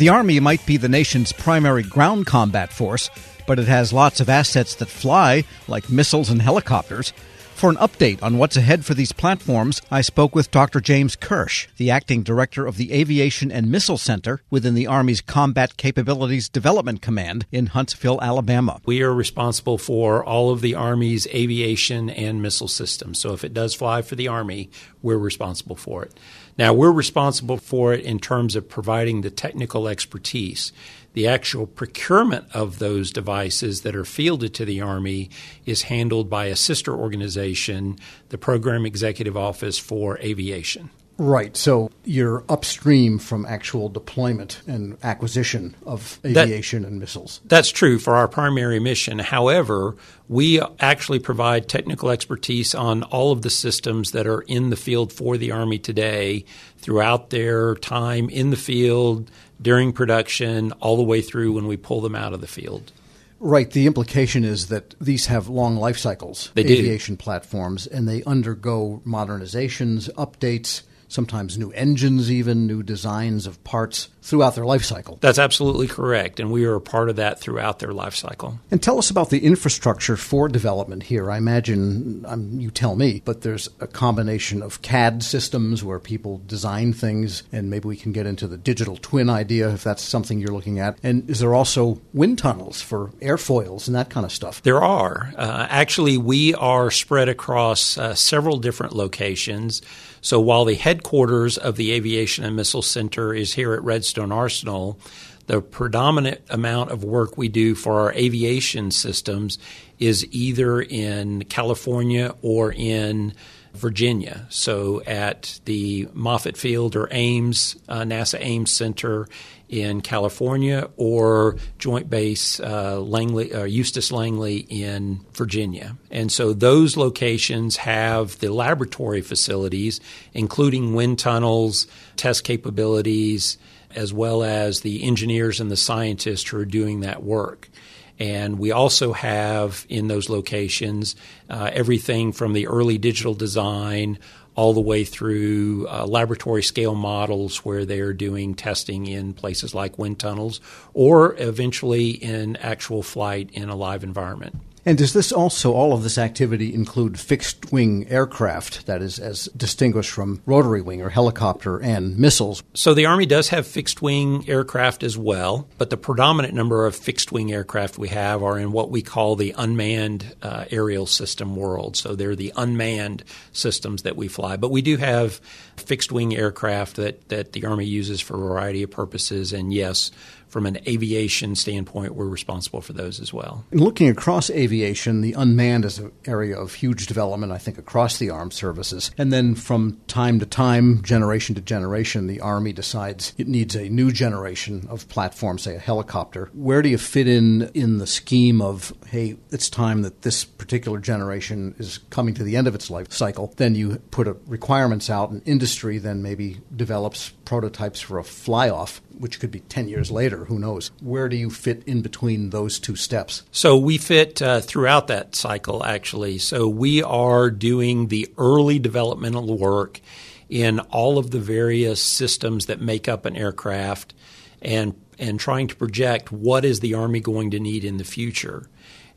The Army might be the nation's primary ground combat force, but it has lots of assets that fly, like missiles and helicopters. For an update on what's ahead for these platforms, I spoke with Dr. James Kirsch, the acting director of the Aviation and Missile Center within the Army's Combat Capabilities Development Command in Huntsville, Alabama. We are responsible for all of the Army's aviation and missile systems. So if it does fly for the Army, we're responsible for it. Now, we're responsible for it in terms of providing the technical expertise. The actual procurement of those devices that are fielded to the Army is handled by a sister organization, the Program Executive Office for Aviation. Right. So you're upstream from actual deployment and acquisition of aviation that, and missiles. That's true for our primary mission. However, we actually provide technical expertise on all of the systems that are in the field for the Army today throughout their time in the field, during production, all the way through when we pull them out of the field. Right. The implication is that these have long life cycles, they aviation do. platforms, and they undergo modernizations, updates, sometimes new engines, even new designs of parts throughout their life cycle. That's absolutely correct, and we are a part of that throughout their life cycle. And tell us about the infrastructure for development here. I imagine, um, you tell me, but there's a combination of CAD systems where people design things, and maybe we can get into the digital twin idea if that's something you're looking at. And is there also wind tunnels for airfoils and that kind of stuff? There are. Uh, actually, we are spread across uh, several different locations. So while the headquarters of the Aviation and Missile Center is here at Redstone Arsenal, the predominant amount of work we do for our aviation systems is either in California or in Virginia. So at the Moffett Field or Ames, uh, NASA Ames Center in California, or Joint Base uh, Langley, uh, Eustis Langley in Virginia. And so those locations have the laboratory facilities, including wind tunnels, test capabilities, as well as the engineers and the scientists who are doing that work. And we also have in those locations uh, everything from the early digital design all the way through uh, laboratory scale models where they're doing testing in places like wind tunnels or eventually in actual flight in a live environment. And does this also, all of this activity, include fixed wing aircraft, that is, as distinguished from rotary wing or helicopter and missiles? So the Army does have fixed wing aircraft as well, but the predominant number of fixed wing aircraft we have are in what we call the unmanned uh, aerial system world. So they're the unmanned systems that we fly. But we do have fixed wing aircraft that, that the Army uses for a variety of purposes, and yes, from an aviation standpoint, we're responsible for those as well. Looking across aviation, the unmanned is an area of huge development, I think, across the armed services. And then from time to time, generation to generation, the Army decides it needs a new generation of platforms, say a helicopter. Where do you fit in in the scheme of, hey, it's time that this particular generation is coming to the end of its life cycle? Then you put requirements out, and industry then maybe develops prototypes for a fly off which could be 10 years later, who knows? Where do you fit in between those two steps? So we fit uh, throughout that cycle, actually. So we are doing the early developmental work in all of the various systems that make up an aircraft and, and trying to project what is the Army going to need in the future.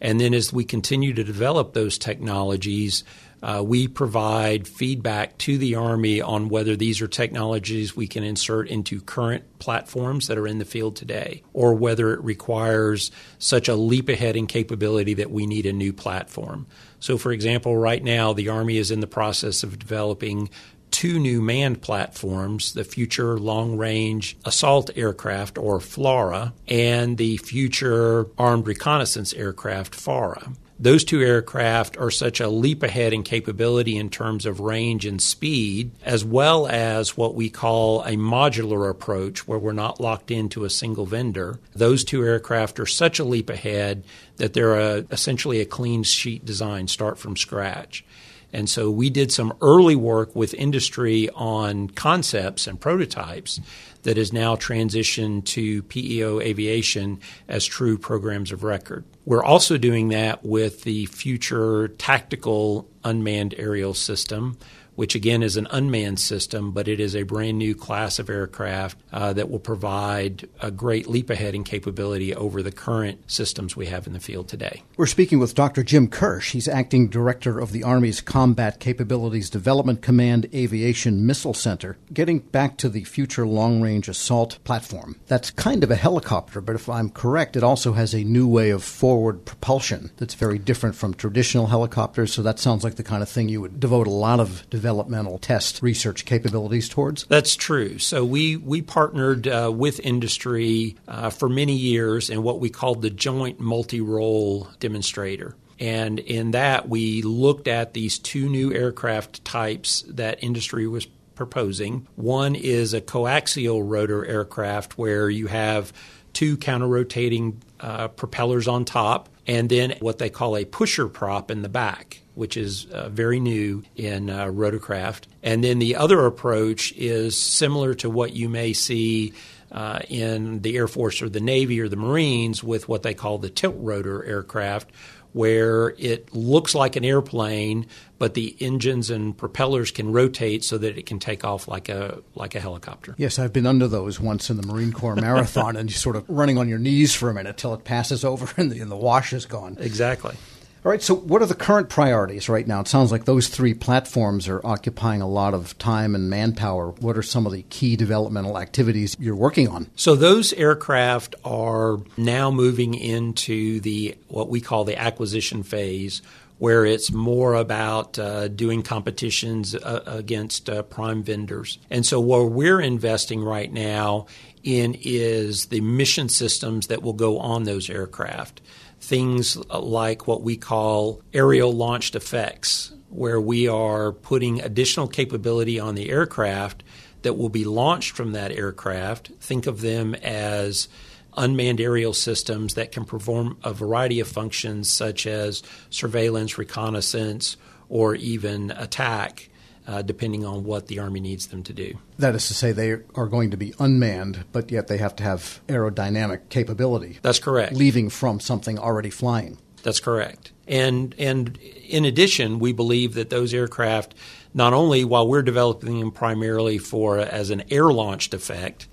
And then as we continue to develop those technologies, uh, we provide feedback to the Army on whether these are technologies we can insert into current platforms that are in the field today, or whether it requires such a leap ahead in capability that we need a new platform. So, for example, right now the Army is in the process of developing two new manned platforms the Future Long Range Assault Aircraft, or FLRAA, and the Future Armed Reconnaissance Aircraft, FARA. Those two aircraft are such a leap ahead in capability in terms of range and speed, as well as what we call a modular approach where we're not locked into a single vendor. Those two aircraft are such a leap ahead that they're a, essentially a clean sheet design, start from scratch. And so we did some early work with industry on concepts and prototypes that is now transitioned to PEO aviation as true programs of record. We're also doing that with the future tactical unmanned aerial system, which again is an unmanned system, but it is a brand new class of aircraft uh, that will provide a great leap ahead in capability over the current systems we have in the field today. We're speaking with Dr. Jim Kirsch. He's acting director of the Army's Combat Capabilities Development Command Aviation Missile Center. Getting back to the Future Long Range Assault platform, that's kind of a helicopter, but if I'm correct, it also has a new way of forward propulsion that's very different from traditional helicopters. So that sounds like the kind of thing you would devote a lot of developmental test research capabilities towards? That's true. So we, we partnered uh, with industry uh, for many years in what we called the Joint Multi Role Demonstrator. And in that, we looked at these two new aircraft types that industry was proposing. One is a coaxial rotor aircraft where you have two counter rotating uh, propellers on top, and then what they call a pusher prop in the back which is uh, very new in uh, rotorcraft. And then the other approach is similar to what you may see uh, in the Air Force or the Navy or the Marines with what they call the tilt rotor aircraft, where it looks like an airplane, but the engines and propellers can rotate so that it can take off like a like a helicopter. Yes, I've been under those once in the Marine Corps marathon, and you're sort of running on your knees for a minute till it passes over and the, and the wash is gone. Exactly. All right, so what are the current priorities right now? It sounds like those three platforms are occupying a lot of time and manpower. What are some of the key developmental activities you're working on? So those aircraft are now moving into the what we call the acquisition phase where it's more about uh, doing competitions uh, against uh, prime vendors. And so, what we're investing right now in is the mission systems that will go on those aircraft things like what we call aerial launched effects, where we are putting additional capability on the aircraft that will be launched from that aircraft. Think of them as unmanned aerial systems that can perform a variety of functions such as surveillance, reconnaissance, or even attack uh, depending on what the Army needs them to do. That is to say, they are going to be unmanned, but yet they have to have aerodynamic capability. That's correct. Leaving from something already flying. That's correct. And and in addition, we believe that those aircraft, not only while we're developing them primarily for as an air launched effect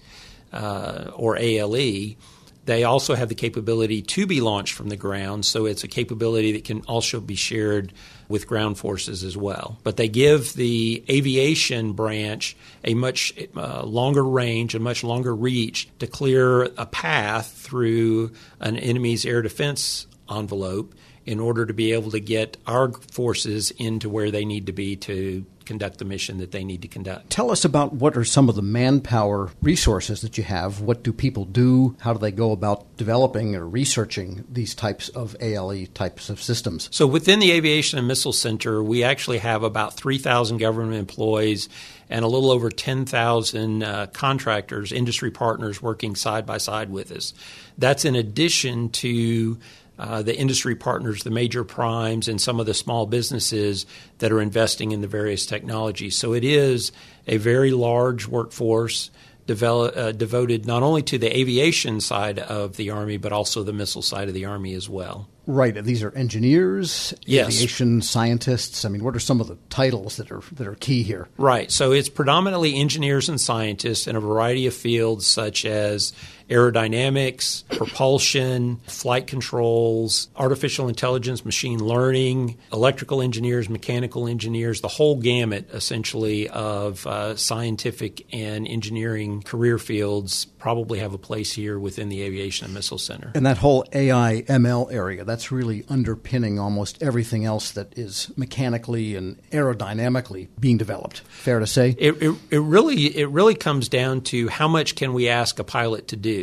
uh, or ALE, they also have the capability to be launched from the ground, so it's a capability that can also be shared with ground forces as well. But they give the aviation branch a much uh, longer range, a much longer reach to clear a path through an enemy's air defense envelope in order to be able to get our forces into where they need to be to conduct the mission that they need to conduct. Tell us about what are some of the manpower resources that you have. What do people do? How do they go about developing or researching these types of ALE types of systems? So within the Aviation and Missile Center, we actually have about 3,000 government employees and a little over 10,000 uh, contractors, industry partners working side by side with us. That's in addition to uh, the industry partners, the major primes, and some of the small businesses that are investing in the various technologies. So it is a very large workforce develop, uh, devoted not only to the aviation side of the Army, but also the missile side of the Army as well. Right. These are engineers, yes. aviation scientists. I mean, what are some of the titles that are that are key here? Right. So it's predominantly engineers and scientists in a variety of fields such as aerodynamics, propulsion, flight controls, artificial intelligence, machine learning, electrical engineers, mechanical engineers, the whole gamut essentially of uh, scientific and engineering career fields probably have a place here within the Aviation and Missile Center. And that whole AI ML area, that's really underpinning almost everything else that is mechanically and aerodynamically being developed. Fair to say? It, it, it really it really comes down to how much can we ask a pilot to do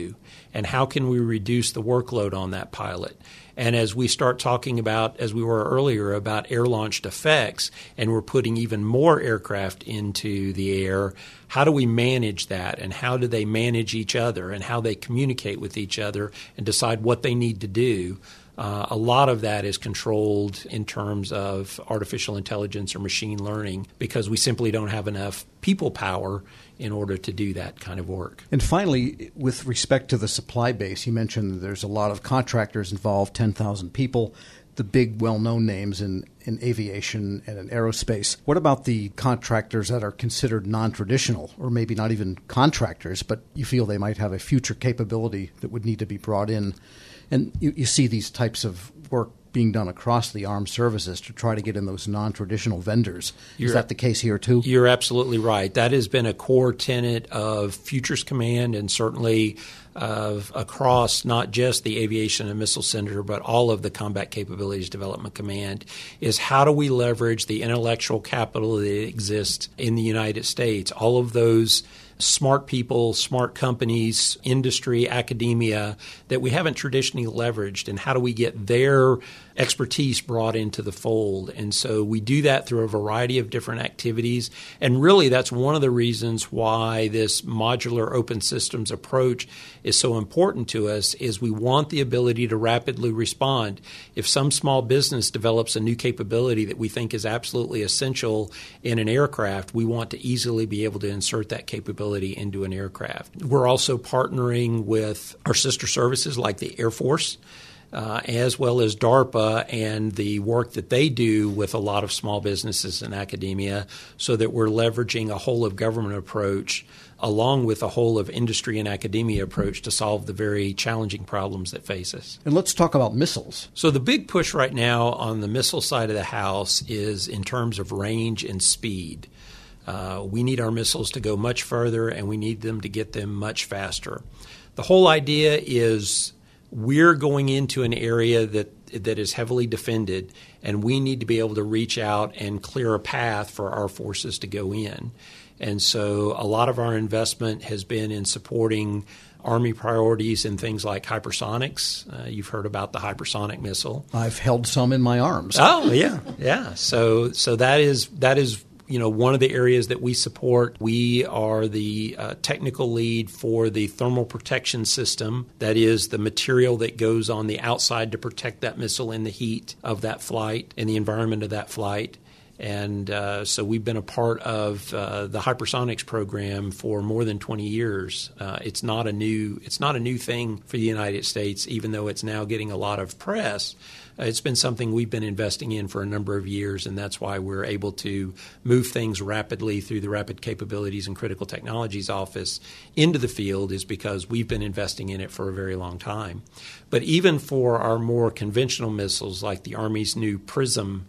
and how can we reduce the workload on that pilot. And as we start talking about, as we were earlier, about air launched effects, and we're putting even more aircraft into the air, how do we manage that? And how do they manage each other? And how they communicate with each other and decide what they need to do? Uh, a lot of that is controlled in terms of artificial intelligence or machine learning because we simply don't have enough people power in order to do that kind of work. And finally, with respect to the supply base, you mentioned there's a lot of contractors involved, 10,000 people. the big, well known names in, in aviation and in aerospace. What about the contractors that are considered non traditional, or maybe not even contractors, but you feel they might have a future capability that would need to be brought in? And you, you see these types of work being done across the armed services to try to get in those non traditional vendors. You're, Is that the case here, too? You're absolutely right. That has been a core tenet of Futures Command and certainly of across not just the Aviation and Missile Center, but all of the Combat Capabilities Development Command, is how do we leverage the intellectual capital that exists in the United States? All of those smart people, smart companies, industry, academia that we haven't traditionally leveraged, and how do we get their expertise brought into the fold? And so we do that through a variety of different activities. And really, that's one of the reasons why this modular open systems approach is so important to us is we want the ability to rapidly respond. If some small business develops a new capability that we think is absolutely essential in an aircraft, we want to easily be able to insert that capability into an aircraft. We're also partnering with our sister services like the Air Force uh, as well as DARPA and the work that they do with a lot of small businesses and academia, so that we're leveraging a whole of government approach along with a whole of industry and academia approach to solve the very challenging problems that face us. And let's talk about missiles. So, the big push right now on the missile side of the house is in terms of range and speed. Uh, we need our missiles to go much further and we need them to get them much faster. The whole idea is we're going into an area that that is heavily defended, and we need to be able to reach out and clear a path for our forces to go in. And so, a lot of our investment has been in supporting Army priorities in things like hypersonics. Uh, you've heard about the hypersonic missile. I've held some in my arms. Oh yeah, yeah. So so that is that is you know, one of the areas that we support, we are the uh, technical lead for the thermal protection system. That is the material that goes on the outside to protect that missile in the heat of that flight and the environment of that flight. And uh, so we've been a part of uh, the hypersonics program for more than 20 years. Uh, it's not a new it's not a new thing for the United States, even though it's now getting a lot of press. Uh, it's been something we've been investing in for a number of years, and that's why we're able to move things rapidly through the Rapid Capabilities and Critical Technologies Office into the field, is because we've been investing in it for a very long time. But even for our more conventional missiles, like the Army's new PrSM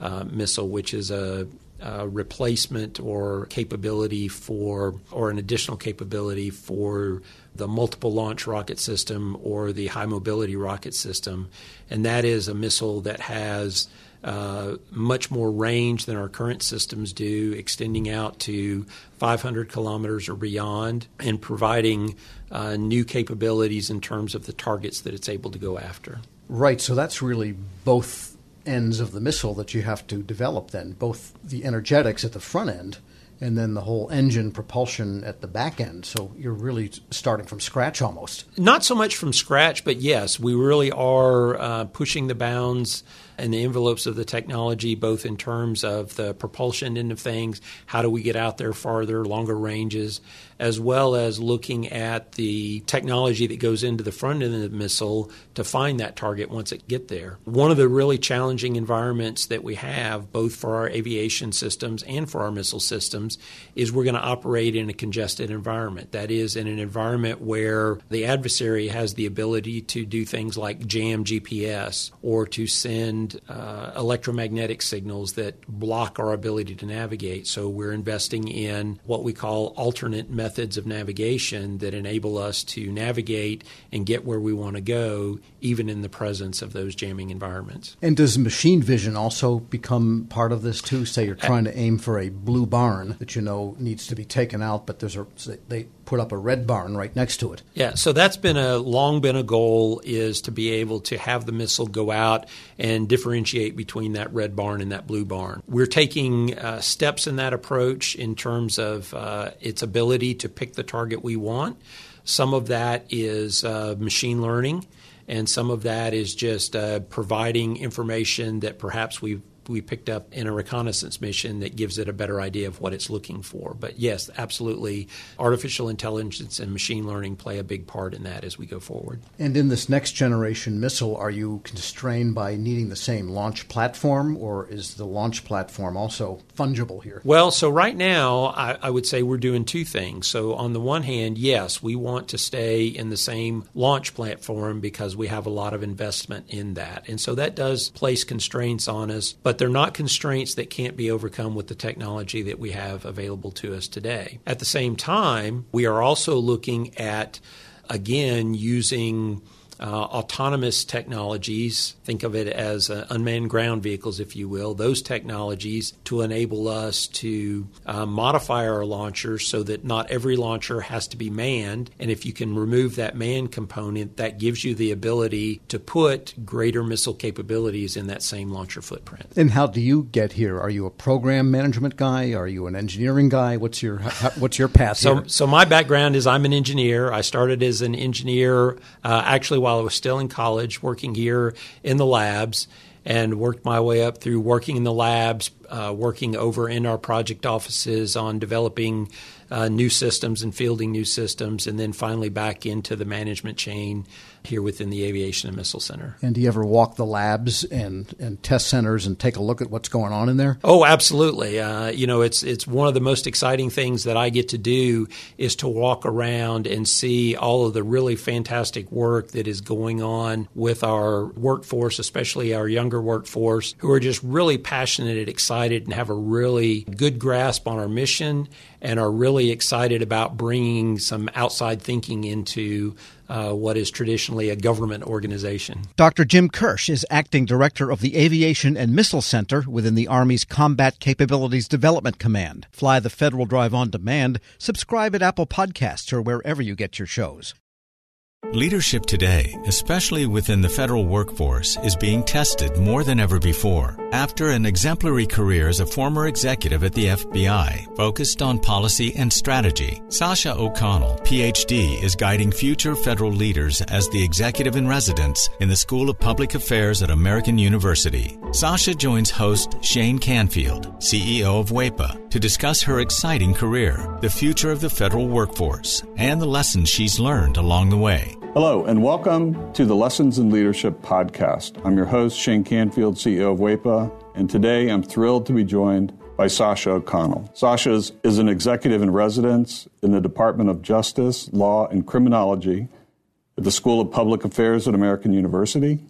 uh, missile, which is a, a, replacement or capability for, or an additional capability for the multiple launch rocket system or the high mobility rocket system. And that is a missile that has uh, much more range than our current systems do, extending out to 500 kilometers or beyond, and providing uh, new capabilities in terms of the targets that it's able to go after. Right, so that's really both ends of the missile that you have to develop then, both the energetics at the front end and then the whole engine propulsion at the back end. So you're really starting from scratch almost. Not so much from scratch, but yes, we really are uh, pushing the bounds and the envelopes of the technology, both in terms of the propulsion end of things, how do we get out there farther, longer ranges, as well as looking at the technology that goes into the front end of the missile to find that target once it get there. One of the really challenging environments that we have, both for our aviation systems and for our missile systems, is we're going to operate in a congested environment. That is, in an environment where the adversary has the ability to do things like jam GPS or to send uh, electromagnetic signals that block our ability to navigate. So we're investing in what we call alternate methods of navigation that enable us to navigate and get where we want to go, even in the presence of those jamming environments. And does machine vision also become part of this too? Say you're trying to aim for a blue barn that you know needs to be taken out, but there's a they put up a red barn right next to it. Yeah, so that's been a long been a goal is to be able to have the missile go out and differentiate between that red barn and that blue barn. We're taking uh, steps in that approach in terms of uh, its ability to pick the target we want. Some of that is uh, machine learning, and some of that is just uh, providing information that perhaps we've we picked up in a reconnaissance mission that gives it a better idea of what it's looking for. But yes, absolutely, artificial intelligence and machine learning play a big part in that as we go forward. And in this next generation missile, are you constrained by needing the same launch platform, or is the launch platform also fungible here? Well, so right now, I, I would say we're doing two things. So, on the one hand, yes, we want to stay in the same launch platform because we have a lot of investment in that. And so that does place constraints on us, but they're not constraints that can't be overcome with the technology that we have available to us today. At the same time, we are also looking at, again, using uh, autonomous technologies, think of it as uh, unmanned ground vehicles, if you will, those technologies to enable us to uh, modify our launchers so that not every launcher has to be manned. And if you can remove that man component, that gives you the ability to put greater missile capabilities in that same launcher footprint. And how do you get here? Are you a program management guy? Are you an engineering guy? What's your what's your path so, here? So my background is I'm an engineer. I started as an engineer uh, actually while I was still in college, working here in the labs, and worked my way up through working in the labs, uh, working over in our project offices on developing uh, new systems and fielding new systems, and then finally back into the management chain here within the Aviation and Missile Center. And do you ever walk the labs and, and test centers and take a look at what's going on in there? Oh, absolutely. Uh, you know, it's it's one of the most exciting things that I get to do is to walk around and see all of the really fantastic work that is going on with our workforce, especially our younger workforce, who are just really passionate and excited and have a really good grasp on our mission and are really excited about bringing some outside thinking into uh, what is traditionally a government organization. Dr. Jim Kirsch is acting director of the Aviation and Missile Center within the Army's Combat Capabilities Development Command. Fly the Federal Drive on demand. Subscribe at Apple Podcasts or wherever you get your shows. Leadership today, especially within the federal workforce, is being tested more than ever before. After an exemplary career as a former executive at the FBI, focused on policy and strategy, Sasha O'Connell, PhD, is guiding future federal leaders as the executive in residence in the School of Public Affairs at American University. Sasha joins host Shane Canfield, CEO of WEPA, to discuss her exciting career, the future of the federal workforce, and the lessons she's learned along the way. Hello, and welcome to the Lessons in Leadership podcast. I'm your host, Shane Canfield, CEO of WEPA, and today I'm thrilled to be joined by Sasha O'Connell. Sasha is, is an executive in residence in the Department of Justice, Law, and Criminology at the School of Public Affairs at American University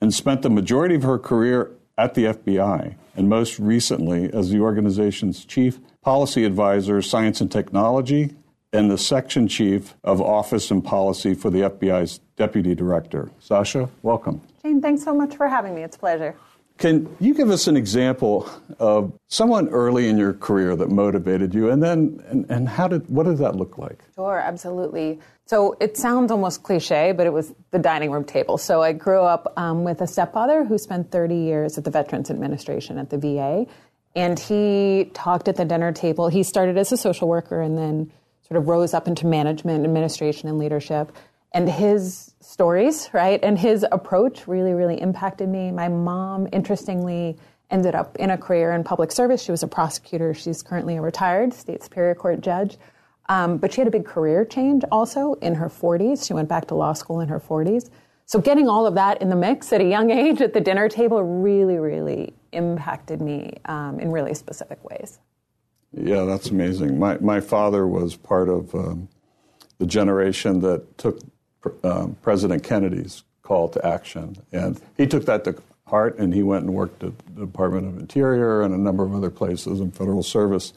and spent the majority of her career at the FBI and most recently as the organization's chief policy advisor, science and technology, and the section chief of office and policy for the FBI's deputy director. Sasha, welcome. Shane, thanks so much for having me. It's a pleasure. Can you give us an example of someone early in your career that motivated you, and then and, and how did what did that look like? Sure, absolutely. So it sounds almost cliche, but it was the dining room table. So I grew up um, with a stepfather who spent 30 years at the Veterans Administration at the VA, and he talked at the dinner table. He started as a social worker and then sort of rose up into management, administration, and leadership. And his stories, right, and his approach really, really impacted me. My mom, interestingly, ended up in a career in public service. She was a prosecutor. She's currently a retired state superior court judge. Um, but she had a big career change also in her 40s. She went back to law school in her 40s. So getting all of that in the mix at a young age at the dinner table really, really impacted me um, in really specific ways. Yeah, that's amazing. My my father was part of um, the generation that took um, President Kennedy's call to action, and he took that to heart, and he went and worked at the Department of Interior and a number of other places in federal service.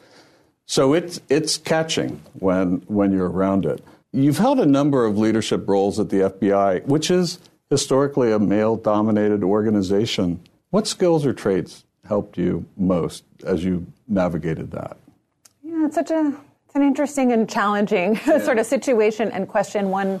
So it's it's catching when when you're around it. You've held a number of leadership roles at the FBI, which is historically a male-dominated organization. What skills or traits helped you most as you navigated that? Yeah, it's such a it's an interesting and challenging yeah. sort of situation and question. One